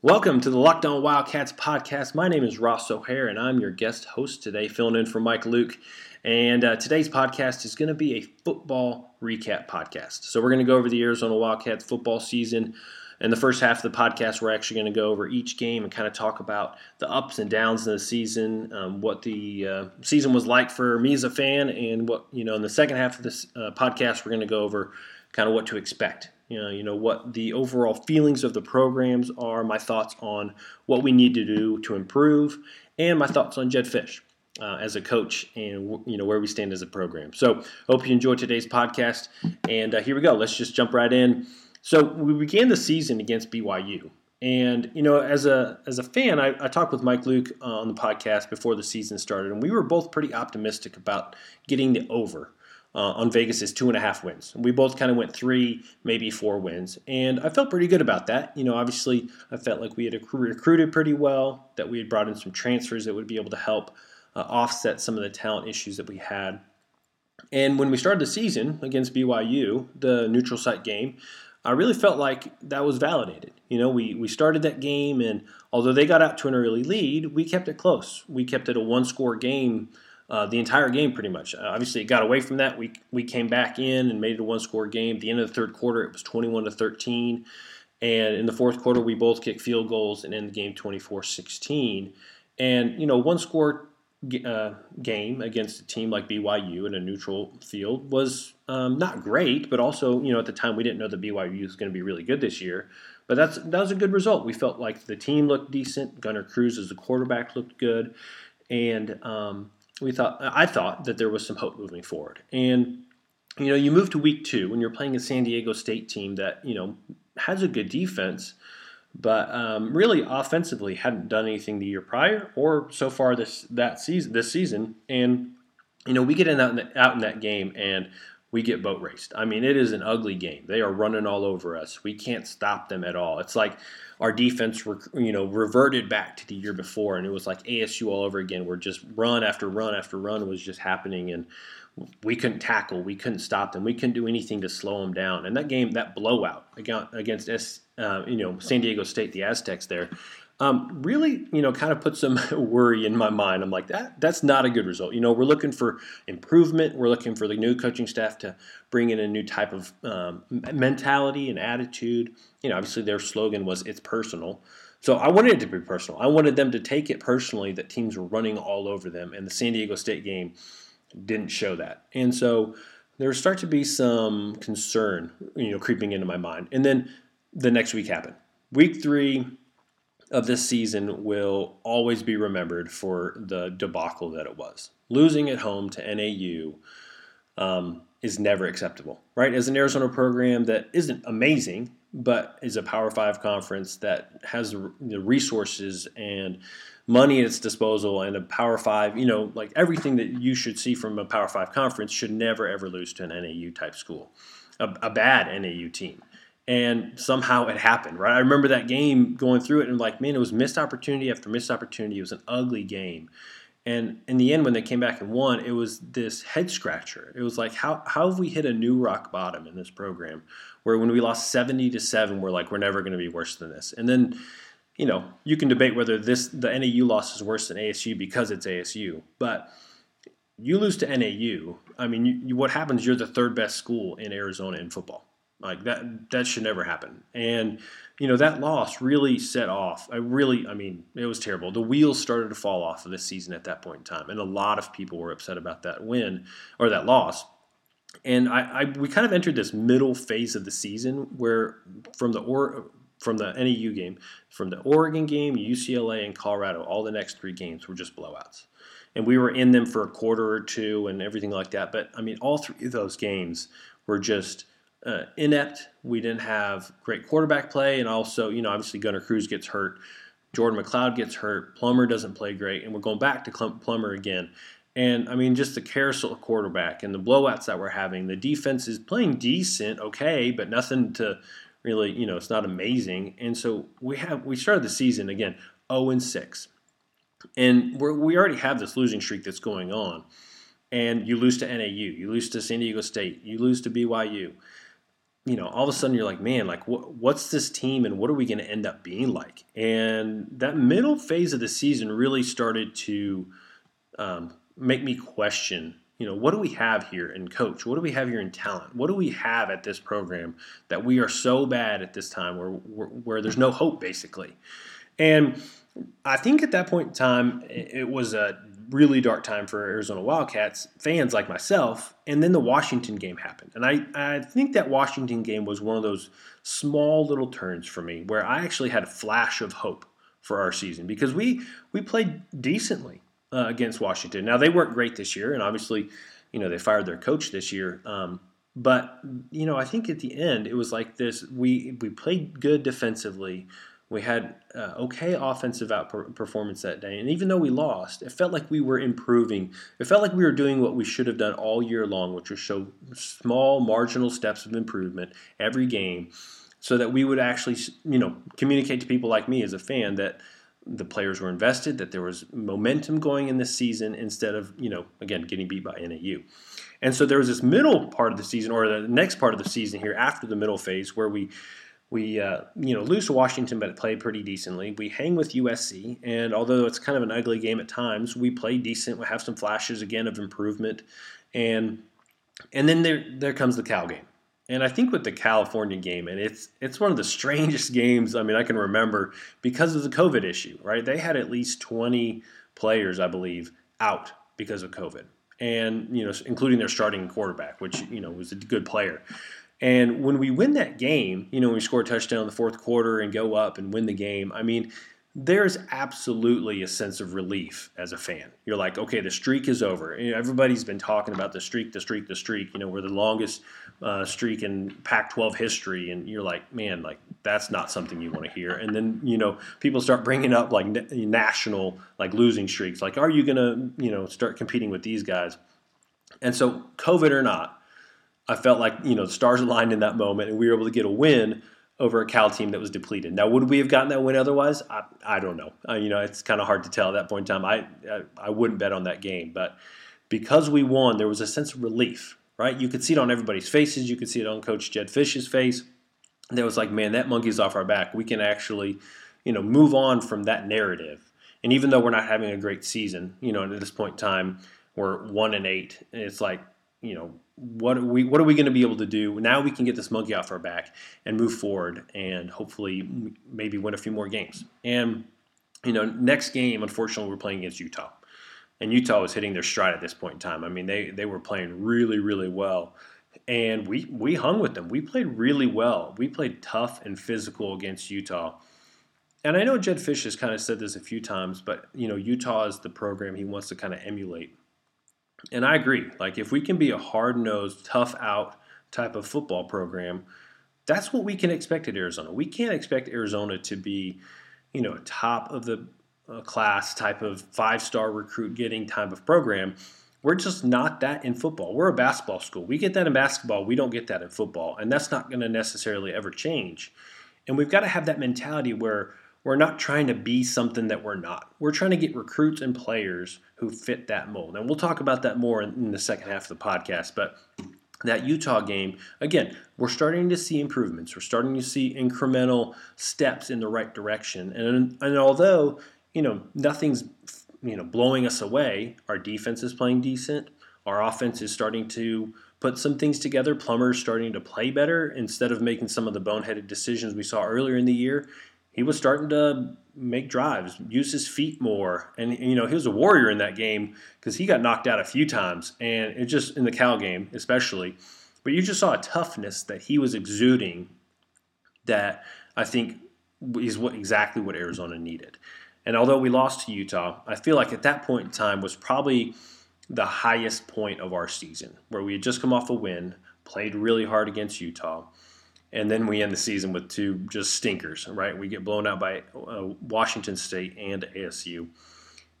Welcome to the Locked On Wildcats podcast. My name is Ross O'Hare, and I'm your guest host today, filling in for Mike Luke. And uh, today's podcast is going to be a football recap podcast. So we're going to go over the Arizona Wildcats football season. In the first half of the podcast, we're actually going to go over each game and kind of talk about the ups and downs of the season, um, what the uh, season was like for me as a fan, and what you know. In the second half of this uh, podcast, we're going to go over kind of what to expect you know, you know what the overall feelings of the programs are, my thoughts on what we need to do to improve, and my thoughts on Jedd Fisch uh, as a coach and you know where we stand as a program. So, hope you enjoyed today's podcast, and uh, here we go. Let's just jump right in. So, we began the season against BYU, and you know, as a as a fan, I, I talked with Mike Luke uh, on the podcast before the season started, and we were both pretty optimistic about getting the over uh, on Vegas two and a half wins. We both kind of went three, maybe four wins, and I felt pretty good about that. You know, obviously, I felt like we had recruited pretty well, that we had brought in some transfers that would be able to help uh, offset some of the talent issues that we had. And when we started the season against BYU, the neutral site game, I really felt like that was validated. You know, we, we started that game, and although they got out to an early lead, we kept it close. We kept it a one score game uh, the entire game pretty much. Uh, obviously, it got away from that. We we came back in and made it a one score game. At the end of the third quarter, it was 21 to 13. And in the fourth quarter, we both kicked field goals and end the game 24 16. And, you know, one score uh, game against a team like BYU in a neutral field was um, not great, but also, you know, at the time we didn't know that BYU was going to be really good this year. But that's that was a good result. We felt like the team looked decent. Gunnar Cruz as the quarterback looked good. And, um, we thought I thought that there was some hope moving forward. And you know, you move to week two when you're playing a San Diego State team that you know has a good defense, but um, really offensively hadn't done anything the year prior or so far this that season this season. And you know, we get in out in, the, out in that game and we get boat raced. I mean, it is an ugly game. They are running all over us. We can't stop them at all. It's like our defense, you know, reverted back to the year before, and it was like ASU all over again. Where just run after run after run was just happening, and we couldn't tackle, we couldn't stop them, we couldn't do anything to slow them down. And that game, that blowout against, S, uh, you know, San Diego State, the Aztecs, there, um, really, you know, kind of put some worry in my mind. I'm like, that that's not a good result. You know, we're looking for improvement. We're looking for the new coaching staff to bring in a new type of um, mentality and attitude. You know, obviously their slogan was "It's personal." So I wanted it to be personal. I wanted them to take it personally that teams were running all over them, and the San Diego State game didn't show that. And so there start to be some concern, you know, creeping into my mind. And then the next week happened. Week three, of this season will always be remembered for the debacle that it was. Losing at home to NAU um, is never acceptable, right? As an Arizona program that isn't amazing, but is a Power Five conference that has the resources and money at its disposal and a Power Five, you know, like everything that you should see from a Power Five conference should never ever lose to an NAU type school, a, a bad NAU team and somehow it happened, right? I remember that game going through it and like, man, it was missed opportunity after missed opportunity. It was an ugly game. And in the end, when they came back and won, it was this head scratcher. It was like, how, how have we hit a new rock bottom in this program where when we lost 70 to 7, we're like, we're never going to be worse than this. And then, you know, you can debate whether this the NAU loss is worse than ASU because it's ASU. But you lose to NAU, I mean, you, you, what happens? You're the third best school in Arizona in football. Like that that should never happen. And you know that loss really set off. I really, I mean, it was terrible. The wheels started to fall off of this season at that point in time, and a lot of people were upset about that win or that loss. And I, I we kind of entered this middle phase of the season where from the or from the NAU game, from the Oregon game, UCLA, and Colorado, all the next three games were just blowouts. And we were in them for a quarter or two and everything like that. But I mean, all three of those games were just uh, inept. We didn't have great quarterback play, and also, you know, obviously Gunnar Cruz gets hurt. Jordan McCloud gets hurt. Plummer doesn't play great, and we're going back to Plummer again. And I mean, just the carousel of quarterback and the blowouts that we're having. The defense is playing decent, okay, but nothing to really, you know, it's not amazing. And so we have we started the season again 0 and 6, and we we already have this losing streak that's going on. And you lose to NAU, you lose to San Diego State, you lose to BYU you know, all of a sudden you're like, man, like what, what's this team and what are we going to end up being like? And that middle phase of the season really started to um, make me question, you know, what do we have here in coach? What do we have here in talent? What do we have at this program that we are so bad at this time where, where, where there's no hope basically? And I think at that point in time, it was a really dark time for Arizona Wildcats fans like myself. And then the Washington game happened. And I, I think that Washington game was one of those small little turns for me where I actually had a flash of hope for our season because we, we played decently uh, against Washington. Now, they weren't great this year. And obviously, you know, they fired their coach this year. Um, but, you know, I think at the end, it was like this we, we played good defensively. We had uh, okay offensive out performance that day, and even though we lost, it felt like we were improving. It felt like we were doing what we should have done all year long, which was show small marginal steps of improvement every game, so that we would actually, you know, communicate to people like me as a fan that the players were invested, that there was momentum going in this season instead of, you know, again getting beat by NAU. And so there was this middle part of the season, or the next part of the season here after the middle phase, where we we uh, you know lose to Washington, but play pretty decently. We hang with USC, and although it's kind of an ugly game at times, we play decent. We have some flashes again of improvement, and and then there there comes the Cal game, and I think with the California game, and it's it's one of the strangest games. I mean, I can remember because of the COVID issue. Right, they had at least twenty players, I believe, out because of COVID, and you know, including their starting quarterback, which you know was a good player. And when we win that game, you know, we score a touchdown in the fourth quarter and go up and win the game, I mean, there's absolutely a sense of relief as a fan. You're like, okay, the streak is over. Everybody's been talking about the streak, the streak, the streak. You know, we're the longest uh, streak in Pac-12 history, and you're like, man, like that's not something you want to hear. And then you know, people start bringing up like national like losing streaks. Like, are you gonna you know start competing with these guys? And so, COVID or not, I felt like you know the stars aligned in that moment, and we were able to get a win over a Cal team that was depleted. Now, would we have gotten that win otherwise? I, I don't know. Uh, you know, it's kind of hard to tell at that point in time. I, I, I wouldn't bet on that game, but because we won, there was a sense of relief. Right? You could see it on everybody's faces. You could see it on Coach Jedd Fisch's face. There was like, man, that monkey's off our back. We can actually, you know, move on from that narrative. And even though we're not having a great season, you know, at this point in time, we're one and eight. And it's like, you know, what are we what are we going to be able to do? Now we can get this monkey off our back and move forward and hopefully maybe win a few more games. And you know next game unfortunately we're playing against utah. And utah was hitting their stride at this point in time. I mean they they were playing really really well. And we we hung with them. We played really well. We played tough and physical against utah. And i know Jedd Fisch has kind of said this a few times but you know utah is the program he wants to kind of emulate and I agree. Like if we can be a hard nosed, tough out type of football program, that's what we can expect at Arizona. We can't expect Arizona to be, you know, top of the uh, class type of five star recruit getting type of program. We're just not that in football. We're a basketball school. We get that in basketball. We don't get that in football. And that's not going to necessarily ever change. And we've got to have that mentality where we're not trying to be something that we're not. We're trying to get recruits and players who fit that mold. And we'll talk about that more in, the second half of the podcast. But that Utah game, again, we're starting to see improvements. We're starting to see incremental steps in the right direction. And, and although, you know, nothing's, you know, blowing us away, our defense is playing decent. Our offense is starting to put some things together. Plummer's starting to play better instead of making some of the boneheaded decisions we saw earlier in the year he was starting to make drives, use his feet more, and, and you know he was a warrior in that game because he got knocked out a few times, and it just in the Cal game especially. But you just saw a toughness that he was exuding that I think is what exactly what Arizona needed. And although we lost to Utah, I feel like at that point in time was probably the highest point of our season, where we had just come off a win, played really hard against Utah, and then we end the season with two just stinkers, right? We get blown out by uh, Washington State and ASU.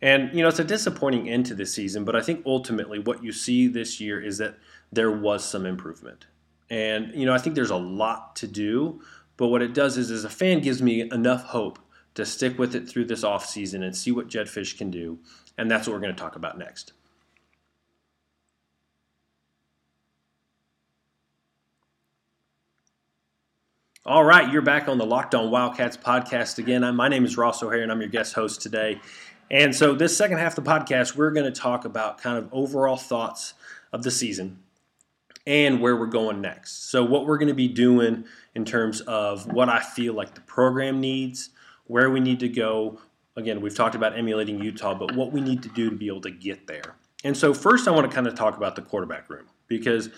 And, you know, it's a disappointing end to the season, but I think ultimately what you see this year is that there was some improvement. And, you know, I think there's a lot to do, but what it does is, as a fan, gives me enough hope to stick with it through this offseason and see what Jedd Fisch can do. And that's what we're going to talk about next. All right, you're back on the Locked On Wildcats podcast again. My name is Ross O'Hare, and I'm your guest host today. And so, this second half of the podcast, we're going to talk about kind of overall thoughts of the season and where we're going next. So, what we're going to be doing in terms of what I feel like the program needs, where we need to go. Again, we've talked about emulating Utah, but what we need to do to be able to get there. And so, first, I want to kind of talk about the quarterback room because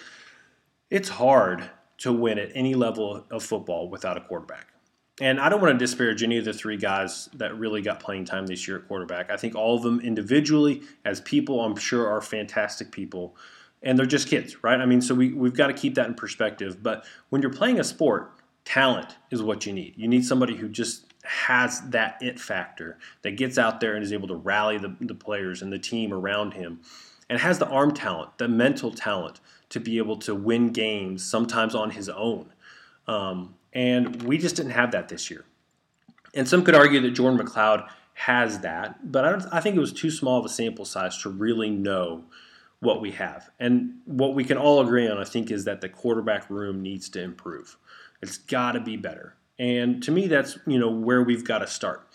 it's hard to win at any level of football without a quarterback. And I don't want to disparage any of the three guys that really got playing time this year at quarterback. I think all of them individually, as people, I'm sure are fantastic people and they're just kids, right? I mean, so we, we've got to keep that in perspective. But when you're playing a sport, talent is what you need. You need somebody who just has that it factor that gets out there and is able to rally the, the players and the team around him and has the arm talent, the mental talent to be able to win games sometimes on his own. Um, and we just didn't have that this year. And some could argue that Jordan McCloud has that, but I, I think it was too small of a sample size to really know what we have. And what we can all agree on, I think, is that the quarterback room needs to improve. It's got to be better. And to me, that's you know where we've got to start,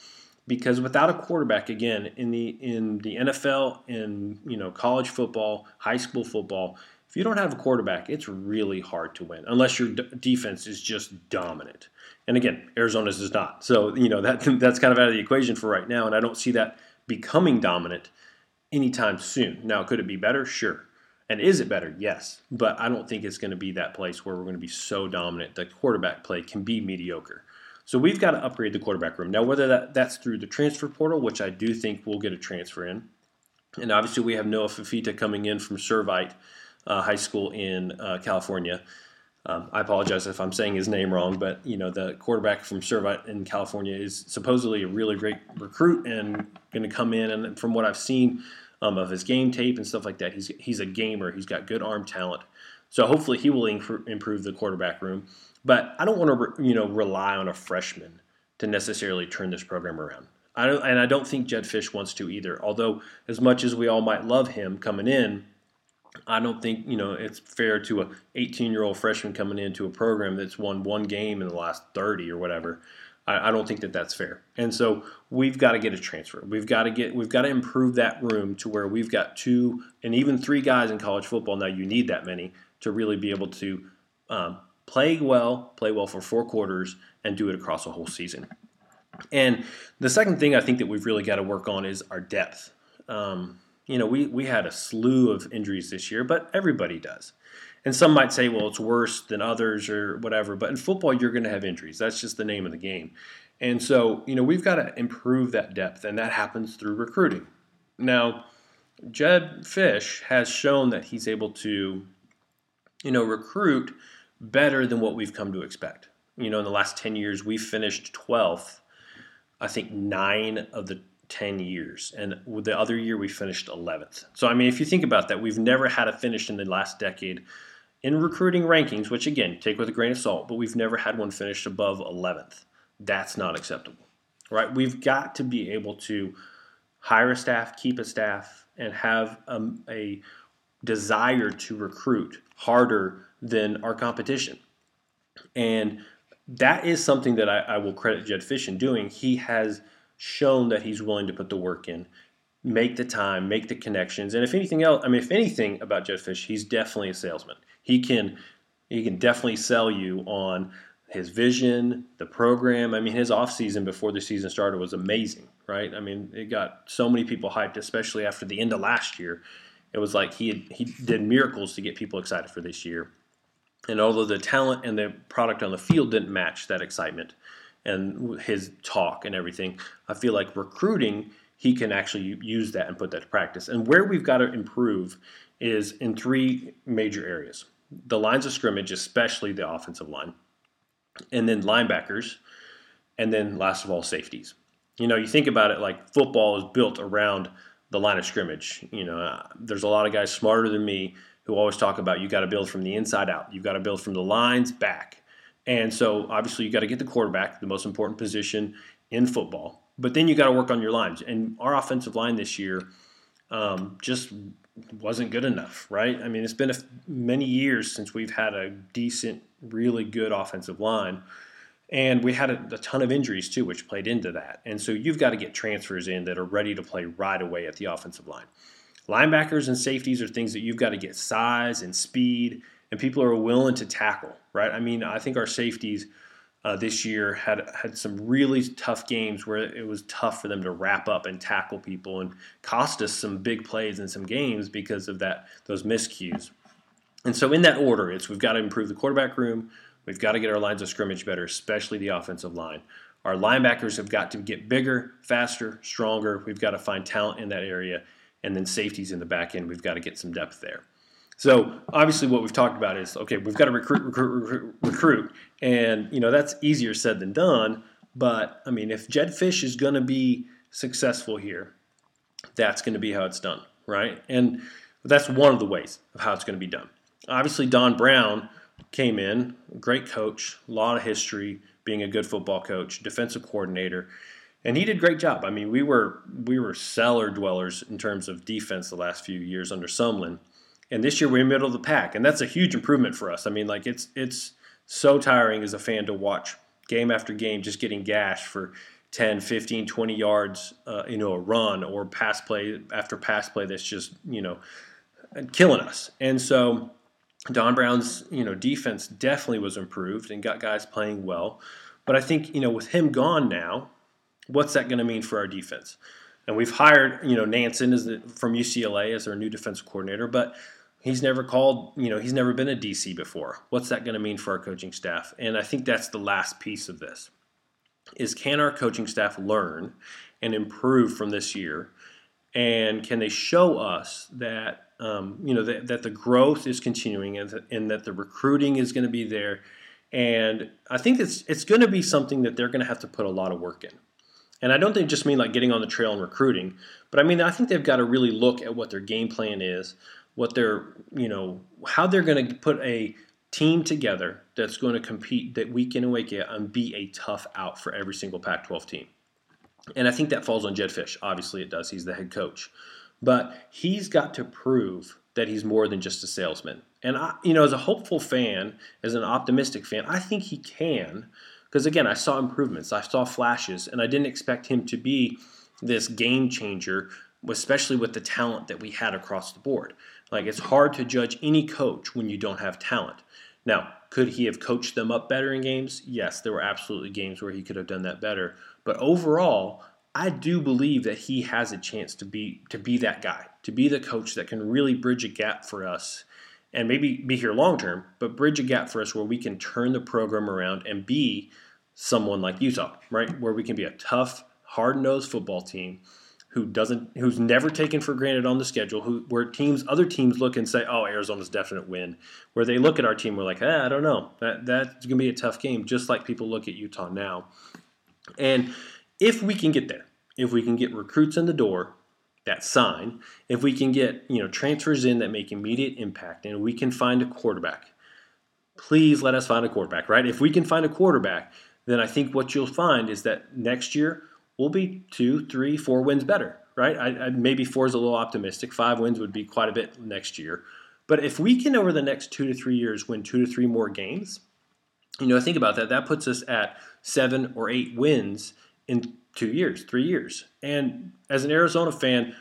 because without a quarterback, again, in the in the NFL, in you know college football, high school football, if you don't have a quarterback, it's really hard to win unless your d- defense is just dominant. And again, Arizona's is not. So you know that that's kind of out of the equation for right now, and I don't see that becoming dominant anytime soon. Now, could it be better? Sure. And is it better? Yes. But I don't think it's going to be that place where we're going to be so dominant that quarterback play can be mediocre. So we've got to upgrade the quarterback room. Now, whether that, that's through the transfer portal, which I do think we'll get a transfer in, and obviously we have Noah Fifita coming in from Servite uh, High School in uh, California. Um, I apologize if I'm saying his name wrong, but you know the quarterback from Servite in California is supposedly a really great recruit and going to come in. And from what I've seen, um, of his game tape and stuff like that. He's he's a gamer. He's got good arm talent. So hopefully he will improve the quarterback room. But I don't want to re- you know rely on a freshman to necessarily turn this program around. I don't, and I don't think Jedd Fisch wants to either. Although as much as we all might love him coming in, I don't think you know it's fair to a 18 year old freshman coming into a program that's won one game in the last 30 or whatever. I, I don't think that that's fair. And so we've got to get a transfer. We've got to get we've got to improve that room to where we've got two and even three guys in college football. Now you need that many to really be able to um, play well, play well for four quarters, and do it across a whole season. And the second thing I think that we've really got to work on is our depth. Um, you know, we, we had a slew of injuries this year, but everybody does. And some might say, well, it's worse than others or whatever. But in football, you're going to have injuries. That's just the name of the game. And so, you know, we've got to improve that depth, and that happens through recruiting. Now, Jedd Fisch has shown that he's able to, you know, recruit better than what we've come to expect. You know, in the last 10 years, we finished 12th, I think nine of the 10 years. And the other year, we finished 11th. So, I mean, if you think about that, we've never had a finish in the last decade in recruiting rankings, which again, take with a grain of salt, but we've never had one finished above 11th. That's not acceptable, right? We've got to be able to hire a staff, keep a staff, and have a, um, a desire to recruit harder than our competition. And that is something that I, I will credit Jedd Fisch in doing. He has shown that he's willing to put the work in make the time, make the connections. And if anything else, I mean, if anything about Jedd Fisch, he's definitely a salesman. He can he can definitely sell you on his vision, the program. I mean, his offseason before the season started was amazing, right? I mean, it got so many people hyped, especially after the end of last year. It was like he had, he did miracles to get people excited for this year. And although the talent and the product on the field didn't match that excitement and his talk and everything, I feel like recruiting he can actually use that and put that to practice. And where we've got to improve is in three major areas the lines of scrimmage, especially the offensive line, and then linebackers, and then last of all, safeties. You know, you think about it like football is built around the line of scrimmage. You know, there's a lot of guys smarter than me who always talk about you got to build from the inside out. You've got to build from the lines back. And so obviously you got to get the quarterback, the most important position in football. But then you got to work on your lines. And our offensive line this year um, just wasn't good enough, right? I mean, it's been many years since we've had a decent, really good offensive line. And we had a, a, ton of injuries too, which played into that. And so you've got to get transfers in that are ready to play right away at the offensive line. Linebackers and safeties are things that you've got to get size and speed, and people are willing to tackle, right? I mean, I think our safeties uh, this year had had some really tough games where it was tough for them to wrap up and tackle people, and cost us some big plays in some games because of that those miscues. And so, in that order, it's we've got to improve the quarterback room, we've got to get our lines of scrimmage better, especially the offensive line. Our linebackers have got to get bigger, faster, stronger. We've got to find talent in that area, and then safeties in the back end. We've got to get some depth there. So obviously, what we've talked about is okay. We've got to recruit, recruit, recruit, recruit, and you know that's easier said than done. But I mean, if Jedd Fisch is going to be successful here, that's going to be how it's done, right? And that's one of the ways of how it's going to be done. Obviously, Don Brown came in, great coach, a lot of history, being a good football coach, defensive coordinator and he did a great job. I mean, we were we were cellar dwellers in terms of defense the last few years under Sumlin, and this year we're in the middle of the pack, and that's a huge improvement for us. I mean, like it's it's so tiring as a fan to watch game after game just getting gashed for 10, 15, 20 yards, uh, you know, a run or pass play after pass play that's just you know killing us. And so Don Brown's you know defense definitely was improved and got guys playing well. But I think you know with him gone now, what's that going to mean for our defense? And we've hired, you know, Nansen as the, from UCLA as our new defensive coordinator, but he's never called, you know, he's never been a DC before. What's that going to mean for our coaching staff? And I think that's the last piece of this is can our coaching staff learn and improve from this year? And can they show us that, um, you know, that, that the growth is continuing and, that, and that the recruiting is going to be there? And I think it's, it's going to be something that they're going to have to put a lot of work in. And I don't think just mean like getting on the trail and recruiting, but I mean I think they've got to really look at what their game plan is, what they're you know how they're going to put a team together that's going to compete that week in and week out and be a tough out for every single Pac-12 team. And I think that falls on Jedd Fisch. Obviously, it does. He's the head coach, but he's got to prove that he's more than just a salesman. And I, you know, as a hopeful fan, as an optimistic fan, I think he can because again, I saw improvements, I saw flashes, and I didn't expect him to be this game changer, especially with the talent that we had across the board. Like it's hard to judge any coach when you don't have talent. Now, could he have coached them up better in games? Yes, there were absolutely games where he could have done that better. But overall, I do believe that he has a chance to be to be that guy, to be the coach that can really bridge a gap for us and maybe be here long term, but bridge a gap for us where we can turn the program around and be someone like Utah, right? Where we can be a tough, hard-nosed football team who doesn't who's never taken for granted on the schedule, who where teams other teams look and say, "Oh, Arizona's definite win." Where they look at our team, we're like, eh, "I don't know. That that's going to be a tough game," just like people look at Utah now. And if we can get there, if we can get recruits in the door that sign, if we can get, you know, transfers in that make immediate impact and we can find a quarterback. Please let us find a quarterback, right? If we can find a quarterback then I think what you'll find is that next year we'll be two, three, four wins better, right? I, I, maybe four is a little optimistic. Five wins would be quite a bit next year. But if we can, over the next two to three years, win two to three more games, you know, think about that. That puts us at seven or eight wins in two years, three years. And as an Arizona fan,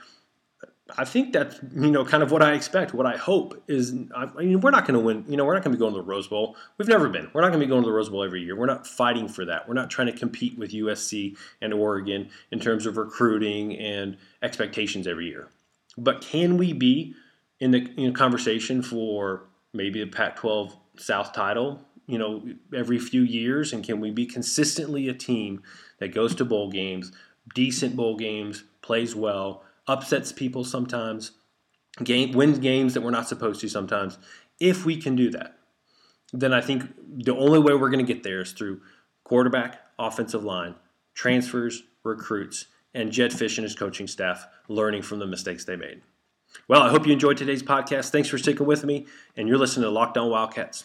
I think that's you know kind of what I expect. What I hope is, I mean, we're not going to win. You know, we're not going to be going to the Rose Bowl. We've never been. We're not going to be going to the Rose Bowl every year. We're not fighting for that. We're not trying to compete with USC and Oregon in terms of recruiting and expectations every year. But can we be in the you know, conversation for maybe a Pac-12 South title? You know, every few years, and can we be consistently a team that goes to bowl games, decent bowl games, plays well? Upsets people sometimes, game, wins games that we're not supposed to sometimes. If we can do that, then I think the only way we're going to get there is through quarterback, offensive line, transfers, recruits, and Jedd Fisch and his coaching staff learning from the mistakes they made. Well, I hope you enjoyed today's podcast. Thanks for sticking with me, and you're listening to Locked On Wildcats.